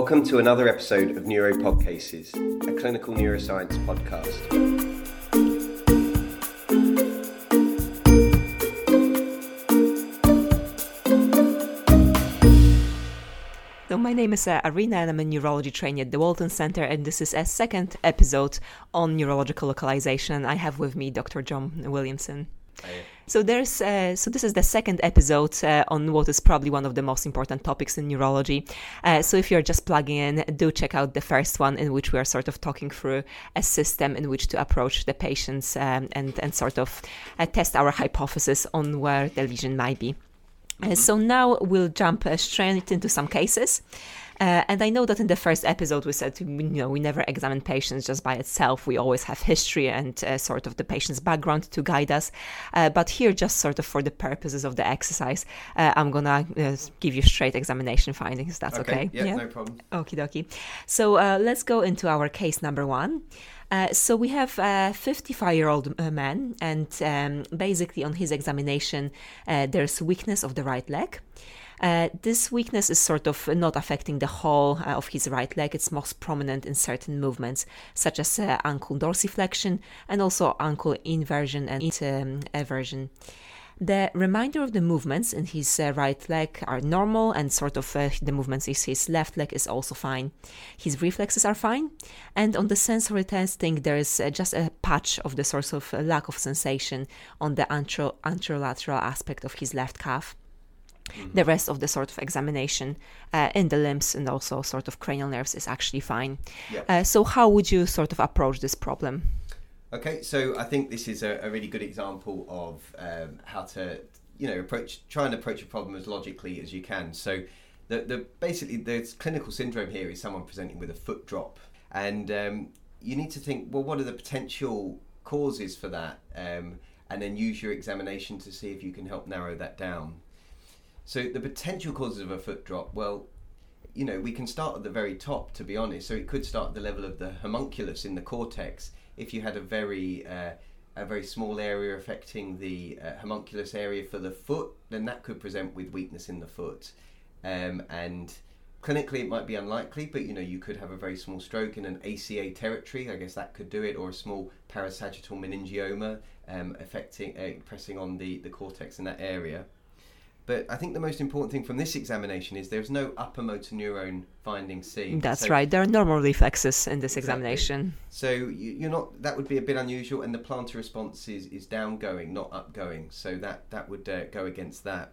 Welcome to another episode of Neuropod Cases, a clinical neuroscience podcast. So my name is uh, Arina and I'm a neurology trainee at the Walton Center and this is a second episode on neurological localization. I have with me Dr. John Williamson. So there's uh, so this is the second episode uh, on what is probably one of the most important topics in neurology. Uh, so if you're just plugging in, do check out the first one in which we are sort of talking through a system in which to approach the patients um, and and sort of uh, test our hypothesis on where the lesion might be. Uh, so now we'll jump uh, straight into some cases. Uh, and I know that in the first episode we said, you know, we never examine patients just by itself. We always have history and uh, sort of the patient's background to guide us. Uh, but here, just sort of for the purposes of the exercise, uh, I'm gonna uh, give you straight examination findings. That's okay. okay? Yeah, yeah, no problem. Okie dokie. So uh, let's go into our case number one. Uh, so we have a 55 year old man, and um, basically on his examination, uh, there's weakness of the right leg. Uh, this weakness is sort of not affecting the whole uh, of his right leg. It's most prominent in certain movements, such as uh, ankle dorsiflexion and also ankle inversion and um, eversion. The remainder of the movements in his uh, right leg are normal, and sort of uh, the movements in his left leg is also fine. His reflexes are fine, and on the sensory testing, there is uh, just a patch of the source of uh, lack of sensation on the antero- anterolateral aspect of his left calf. Mm-hmm. The rest of the sort of examination uh, in the limbs and also sort of cranial nerves is actually fine. Yeah. Uh, so, how would you sort of approach this problem? Okay, so I think this is a, a really good example of um, how to, you know, approach try and approach a problem as logically as you can. So, the, the basically the clinical syndrome here is someone presenting with a foot drop, and um, you need to think, well, what are the potential causes for that, um, and then use your examination to see if you can help narrow that down. So the potential causes of a foot drop, well, you know, we can start at the very top, to be honest. So it could start at the level of the homunculus in the cortex. If you had a very uh, a very small area affecting the uh, homunculus area for the foot, then that could present with weakness in the foot. Um, and clinically, it might be unlikely, but you know, you could have a very small stroke in an ACA territory. I guess that could do it, or a small parasagittal meningioma um, affecting uh, pressing on the the cortex in that area. But I think the most important thing from this examination is there's no upper motor neuron finding seen. That's so, right. There are normal reflexes in this exactly. examination. So you, are not. That would be a bit unusual, and the plantar response is, is downgoing, not upgoing. So that that would uh, go against that.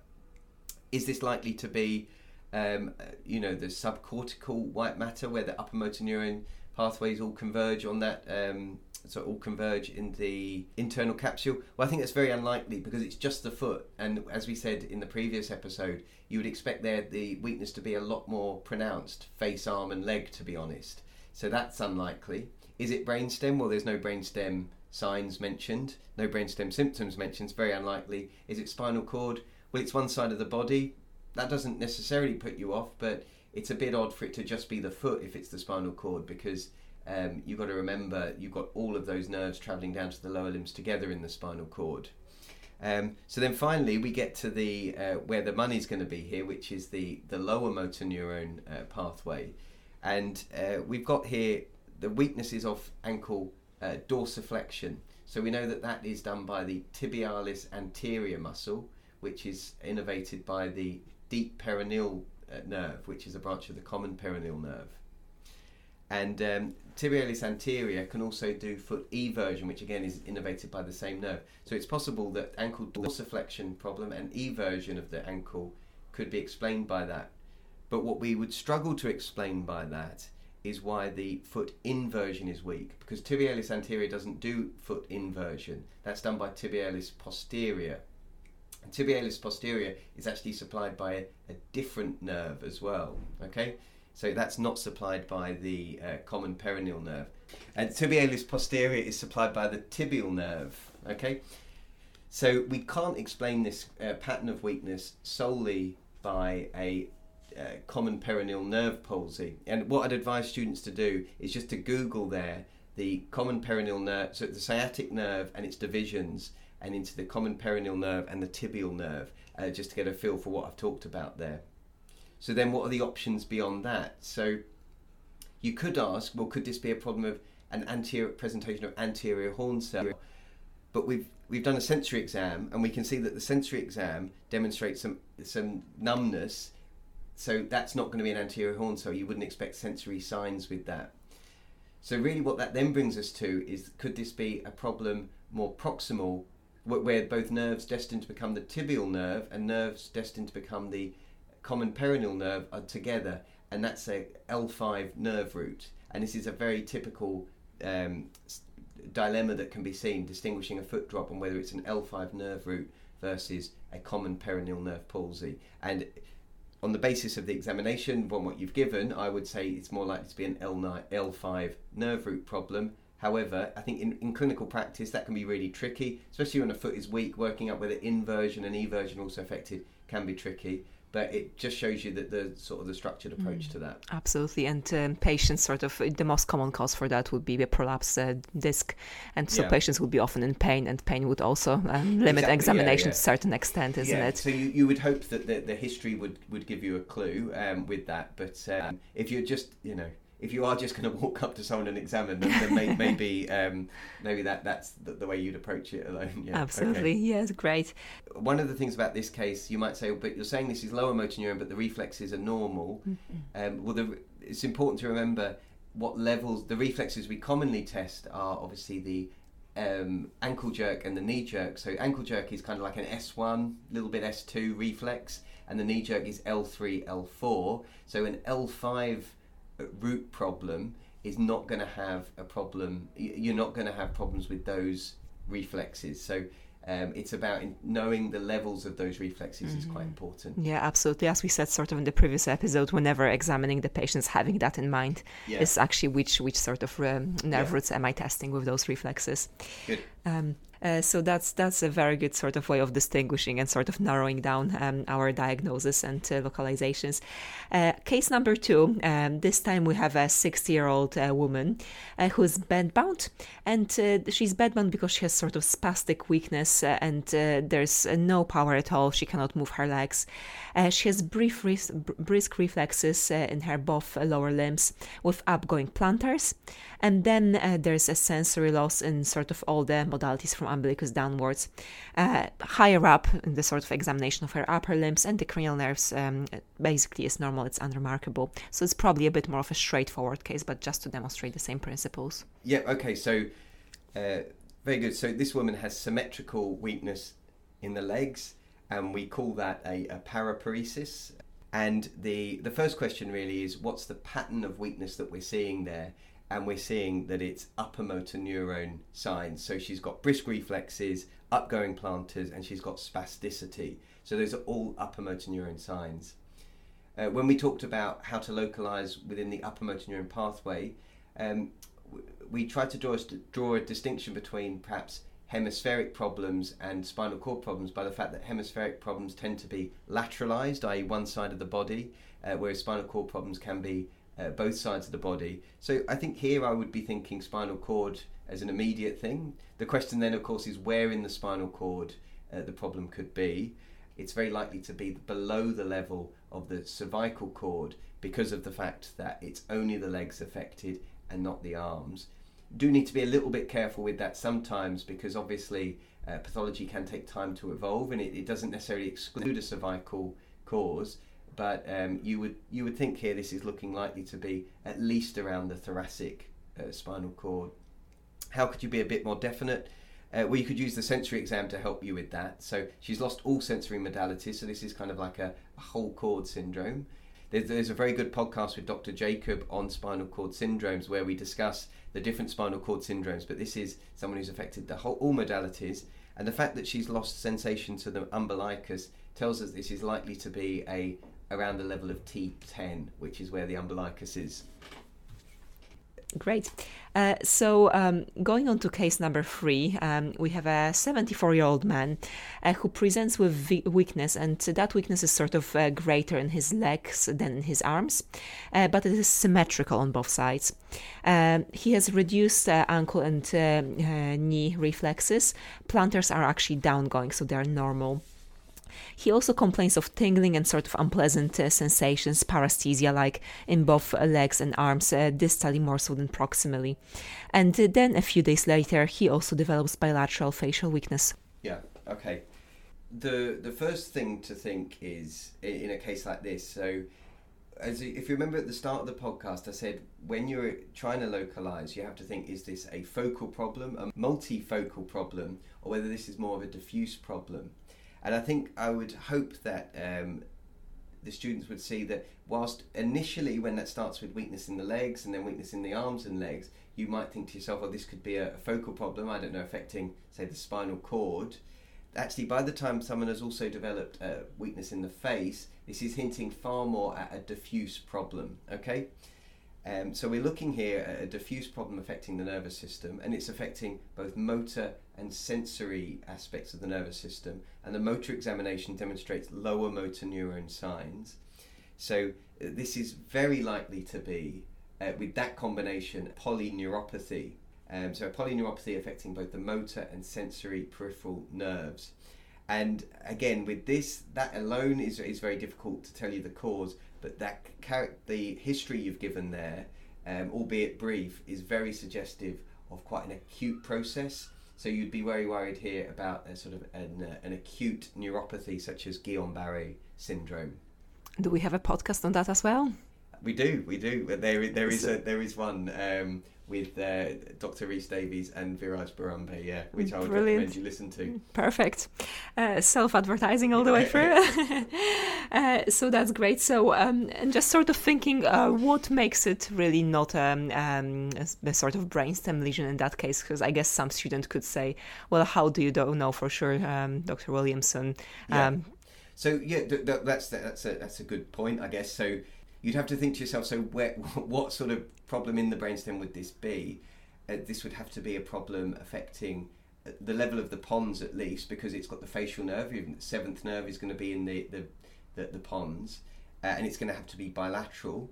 Is this likely to be, um, you know, the subcortical white matter where the upper motor neuron pathways all converge on that um, so all converge in the internal capsule? Well, I think that's very unlikely because it's just the foot, and as we said in the previous episode, you would expect there the weakness to be a lot more pronounced, face, arm, and leg, to be honest. So that's unlikely. Is it brainstem? Well, there's no brainstem signs mentioned, no brainstem symptoms mentioned. It's very unlikely. Is it spinal cord? Well, it's one side of the body. That doesn't necessarily put you off, but it's a bit odd for it to just be the foot if it's the spinal cord because um, you've got to remember you've got all of those nerves travelling down to the lower limbs together in the spinal cord. Um, so then finally we get to the uh, where the money's going to be here, which is the the lower motor neuron uh, pathway, and uh, we've got here the weaknesses of ankle uh, dorsiflexion. So we know that that is done by the tibialis anterior muscle, which is innervated by the deep peroneal uh, nerve, which is a branch of the common peroneal nerve. And um, tibialis anterior can also do foot eversion, which again is innervated by the same nerve. So it's possible that ankle dorsiflexion problem and eversion of the ankle could be explained by that. But what we would struggle to explain by that is why the foot inversion is weak, because tibialis anterior doesn't do foot inversion. That's done by tibialis posterior. And tibialis posterior is actually supplied by a, a different nerve as well. Okay, so that's not supplied by the uh, common peroneal nerve. And tibialis posterior is supplied by the tibial nerve. Okay, so we can't explain this uh, pattern of weakness solely by a uh, common peroneal nerve palsy. And what I'd advise students to do is just to Google there the common peroneal nerve, so the sciatic nerve and its divisions, and into the common peroneal nerve and the tibial nerve, uh, just to get a feel for what I've talked about there. So then, what are the options beyond that? So you could ask, well, could this be a problem of an anterior presentation of anterior horn cell? But we've we've done a sensory exam, and we can see that the sensory exam demonstrates some some numbness. So that's not going to be an anterior horn cell. You wouldn't expect sensory signs with that. So really, what that then brings us to is, could this be a problem more proximal, where both nerves destined to become the tibial nerve and nerves destined to become the common peroneal nerve are together, and that's a L5 nerve root. And this is a very typical um, dilemma that can be seen distinguishing a foot drop and whether it's an L5 nerve root versus a common peroneal nerve palsy. And on the basis of the examination, from what you've given, I would say it's more likely to be an L9, L5 nerve root problem. However, I think in, in clinical practice that can be really tricky, especially when a foot is weak. Working out whether inversion and eversion also affected can be tricky but it just shows you that the sort of the structured approach mm. to that. Absolutely, and um, patients sort of the most common cause for that would be a prolapse uh, disc, and so yeah. patients would be often in pain, and pain would also um, limit exactly, examination yeah, yeah. to a certain extent, isn't it? So you, you would hope that the, the history would would give you a clue um, with that, but um, if you're just you know if you are just going to walk up to someone and examine them, then may, maybe um, maybe that that's the, the, way you'd approach it alone. Yeah. Absolutely, okay. yes, great. One of the things about this case, you might say, oh, but you're saying this is lower motor neuron, but the reflexes are normal. Mm-hmm. Um, well, the, it's important to remember what levels the reflexes we commonly test are obviously the um, ankle jerk and the knee jerk. So ankle jerk is kind of like an S1, little bit S2 reflex, and the knee jerk is L3, L4. So an L5 root problem is not going to have a problem. You're not going to have problems with those reflexes. So um, it's about knowing the levels of those reflexes mm-hmm. is quite mm-hmm. important. Yeah, absolutely. As we said, sort of in the previous episode, whenever examining the patients, having that in mind yeah. is actually which which sort of um, nerve yeah. roots am I testing with those reflexes. Good. Um, uh, so that's that's a very good sort of way of distinguishing and sort of narrowing down um, our diagnosis and uh, localizations. Uh, case number two. Um, this time we have a 60-year-old uh, woman uh, who's bedbound, and she's bedbound because she has sort of spastic weakness and there's no power at all. She cannot move her legs. She has brief res- brisk reflexes in her both lower limbs with upgoing plantars, and then there's a sensory loss in sort of all the modalities from umbilicus downwards. Uh, higher up in the sort of examination of her upper limbs and the cranial nerves um, basically is normal, it's unremarkable. So it's probably a bit more of a straightforward case, but just to demonstrate the same principles. Yeah, okay, so uh, very good. So this woman has symmetrical weakness in the legs, and we call that a, a paraparesis. And the, the first question really is what's the pattern of weakness that we're seeing there? and we're seeing that it's upper motor neuron signs. So she's got brisk reflexes, upgoing plantars, and she's got spasticity. So those are all upper motor neuron signs. Uh, when we talked about how to localize within the upper motor neuron pathway, um, we tried to draw draw a distinction between perhaps hemispheric problems and spinal cord problems by the fact that hemispheric problems tend to be lateralized, i.e., one side of the body, uh, whereas spinal cord problems can be uh, both sides of the body. So I think here I would be thinking spinal cord as an immediate thing. The question then, of course, is where in the spinal cord uh, the problem could be. It's very likely to be below the level of the cervical cord because of the fact that it's only the legs affected and not the arms. Do need to be a little bit careful with that sometimes because obviously uh, pathology can take time to evolve and it, it doesn't necessarily exclude a cervical cause but um, you would you would think here this is looking likely to be at least around the thoracic uh, spinal cord. How could you be a bit more definite? Uh, well, you could use the sensory exam to help you with that. So she's lost all sensory modalities, so this is kind of like a, a whole cord syndrome. There's, there's, a very good podcast with Dr. Jacob on spinal cord syndromes where we discuss the different spinal cord syndromes, but this is someone who's affected the whole all modalities. And the fact that she's lost sensation to the umbilicus tells us this is likely to be a around the level of T10, which is where the umbilicus is. Great. Uh, so, um, going on to case number three, um, we have a 74 year old man uh, who presents with weakness, and that weakness is sort of uh, greater in his legs than in his arms, uh, but it is symmetrical on both sides. Um, he has reduced uh, ankle and uh, knee reflexes. Plantars are actually downgoing, so they are normal. He also complains of tingling and sort of unpleasant uh, sensations, paresthesia, like in both legs and arms, uh, distally more so than proximally. And then a few days later, he also develops bilateral facial weakness. Yeah, okay. The, the first thing to think is in a case like this, so as if you remember at the start of the podcast, I said when you're trying to localize, you have to think: is this a focal problem, a multifocal problem, or whether this is more of a diffuse problem? And I think I would hope that um, the students would see that whilst initially, when that starts with weakness in the legs and then weakness in the arms and legs, you might think to yourself, "Well, this could be a, a focal problem. I don't know, affecting say the spinal cord." actually, by the time someone has also developed a weakness in the face, this is hinting far more at a diffuse problem. Okay. Um, so we're looking here at a diffuse problem affecting the nervous system, and it's affecting both motor and sensory aspects of the nervous system. And the motor examination demonstrates lower motor neuron signs. So uh, this is very likely to be, uh, with that combination, polyneuropathy, um, so a polyneuropathy affecting both the motor and sensory peripheral nerves. And again, with this, that alone is, is very difficult to tell you the cause, but that the history you've given there, um, albeit brief, is very suggestive of quite an acute process. So you'd be very worried here about a sort of an, uh, an acute neuropathy such as Guillain-Barré syndrome. Do we have a podcast on that as well? We do, we do. There, there is a, there is one. Um, with uh, Dr. Rhys Davies and Viraj Barambe, yeah, which I would Brilliant. recommend you listen to. Perfect. Uh, Self advertising all the way through. uh, so that's great. So, um, and just sort of thinking uh, what makes it really not um, um, a, sort of brainstem lesion in that case? Because I guess some student could say, well, how do you know for sure, um, Dr. Williamson? Yeah. Um, so yeah, th- th- that's that's a that's a good point, I guess. So you'd have to think to yourself, so where, what sort of problem in the brainstem would this be? Uh, this would have to be a problem affecting uh, the level of the pons at least, because it's got the facial nerve. The seventh nerve is going to be in the the, the, the pons, uh, and it's going to have to be bilateral.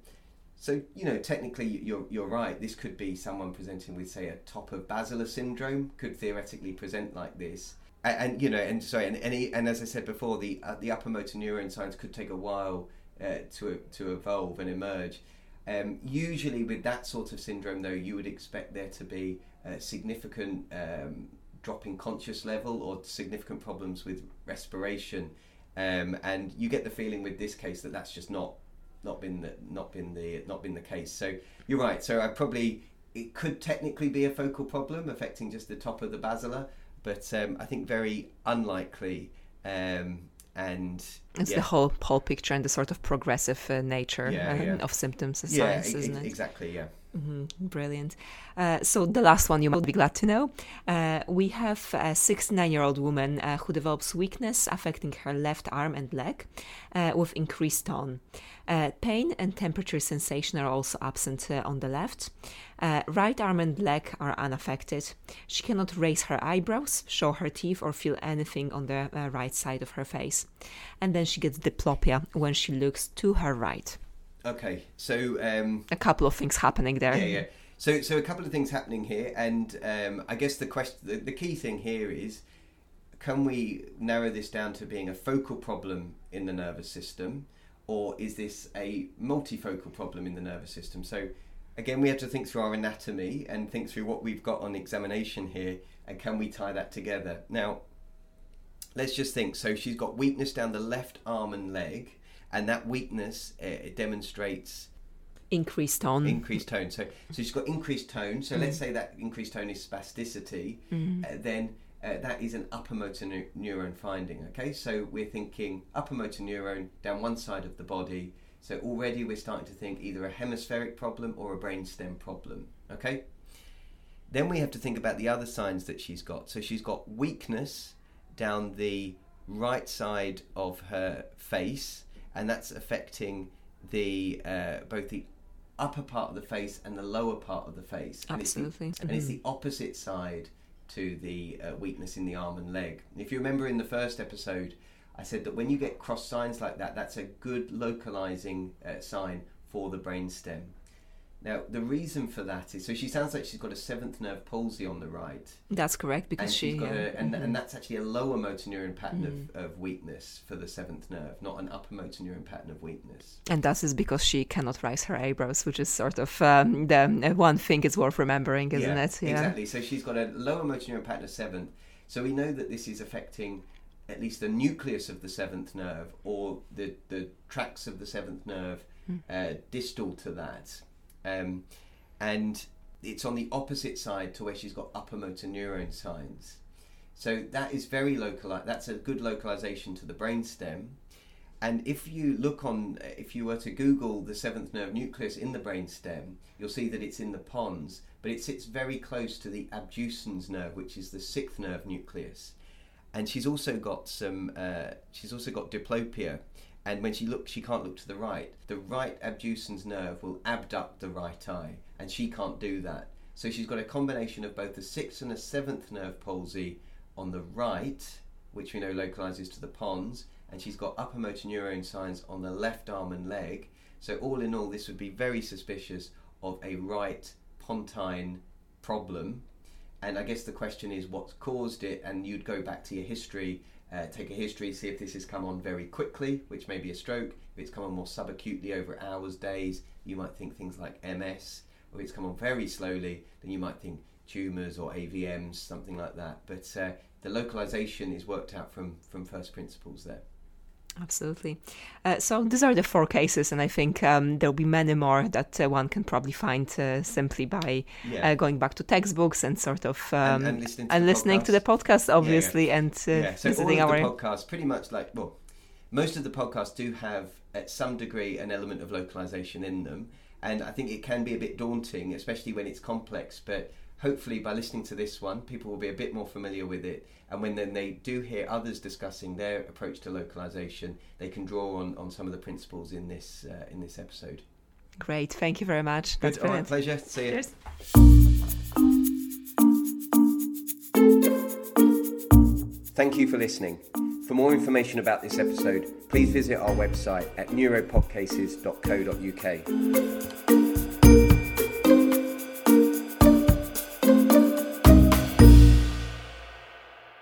So you know, technically, you're you're right. This could be someone presenting with, say, a top of basilar syndrome. Could theoretically present like this, and, and you know, and sorry, and and, and as I said before, the uh, the upper motor neuron signs could take a while uh, to to evolve and emerge. Um, usually, with that sort of syndrome, though, you would expect there to be a significant um, drop in conscious level or significant problems with respiration, um, and you get the feeling with this case that that's just not not been the, not been the not been the case. So you're right. So I probably it could technically be a focal problem affecting just the top of the basilar, but um, I think very unlikely. Um, and it's yeah. the whole whole picture and the sort of progressive uh, nature yeah, um, yeah. of symptoms and signs, isn't it? Exactly, yeah. Mm-hmm. Brilliant. Uh, so the last one you might be glad to know. Uh, we have a 69-year-old woman uh, who develops weakness affecting her left arm and leg uh, with increased tone. Uh, pain and temperature sensation are also absent uh, on the left. Right arm and leg are unaffected. She cannot raise her eyebrows, show her teeth, or feel anything on the right side of her face. And then she gets diplopia when she looks to her right. Okay, so um, a couple of things happening there. Yeah, yeah. So, so a couple of things happening here, and um, I guess the question, the, the key thing here is, can we narrow this down to being a focal problem in the nervous system, or is this a multifocal problem in the nervous system? So, again, we have to think through our anatomy and think through what we've got on examination here, and can we tie that together? Now, let's just think. So, she's got weakness down the left arm and leg and that weakness uh, it demonstrates increased tone. Increased tone. So, so she's got increased tone. So mm. let's say that increased tone is spasticity. Mm. Uh, then uh, that is an upper motor ne- neuron finding. Okay, so we're thinking upper motor neuron down one side of the body. So already we're starting to think either a hemispheric problem or a brainstem problem. Okay. Then we have to think about the other signs that she's got. So she's got weakness down the right side of her face and that's affecting the uh, both the upper part of the face and the lower part of the face. Absolutely. And it's the, and it's the opposite side to the uh, weakness in the arm and leg. If you remember in the first episode, I said that when you get cross signs like that, that's a good localizing uh, sign for the brainstem. Now, the reason for that is so she sounds like she's got a seventh nerve palsy on the right. That's correct because and she she's got uh, a, and, mhm. and that's actually a lower motor neuron pattern Mm. of, of weakness for the seventh nerve, not an upper motor neuron pattern of weakness. And that is because she cannot raise her eyebrows, which is sort of um, the uh, one thing is worth remembering, isn't yeah, it? Exactly. So she's got a lower motor neuron pattern of seventh. So we know that this is affecting at least the nucleus of the seventh nerve or the, the tracks of the seventh nerve Hmm. uh, distal to that. Um, and it's on the opposite side to where she's got upper motor neuron signs. So that is very localized. That's a good localization to the brainstem. And if you look on, if you were to Google the seventh nerve nucleus in the brainstem, you'll see that it's in the pons, but it sits very close to the abducens nerve, which is the sixth nerve nucleus. And she's also got some. Uh, she's also got diplopia, and when she looks, she can't look to the right. The right abducens nerve will abduct the right eye, and she can't do that. So she's got a combination of both the sixth and the seventh nerve palsy on the right, which we know localizes to the pons, and she's got upper motor neuron signs on the left arm and leg. So all in all, this would be very suspicious of a right pontine problem. And I guess the question is what's caused it, and you'd go back to your history, uh, take a history, see if this has come on very quickly, which may be a stroke. If it's come on more subacutely over hours, days, you might think things like MS. Or if it's come on very slowly, then you might think tumours or AVMs, something like that. But uh, the localization is worked out from, from first principles there. Absolutely. Uh, so these are the four cases, and I think um, there'll be many more that uh, one can probably find uh, simply by Yeah. uh, going back to textbooks and sort of um, and, and listening to, and the listening to the podcast. obviously, and uh, yeah, so all visiting of our. the podcasts, pretty much like well, most of the podcasts do have at some degree an element of localization in them, and I think it can be a bit daunting, especially when it's complex. But hopefully, by listening to this one, people will be a bit more familiar with it, and when then they do hear others discussing their approach to localization, they can draw on, on some of the principles in this uh, in this episode. Great, thank you very much. That's Good. All right, brilliant. pleasure. See you. Cheers. Thank you for listening. For more information about this episode, please visit our website at neuropodcases.co.uk.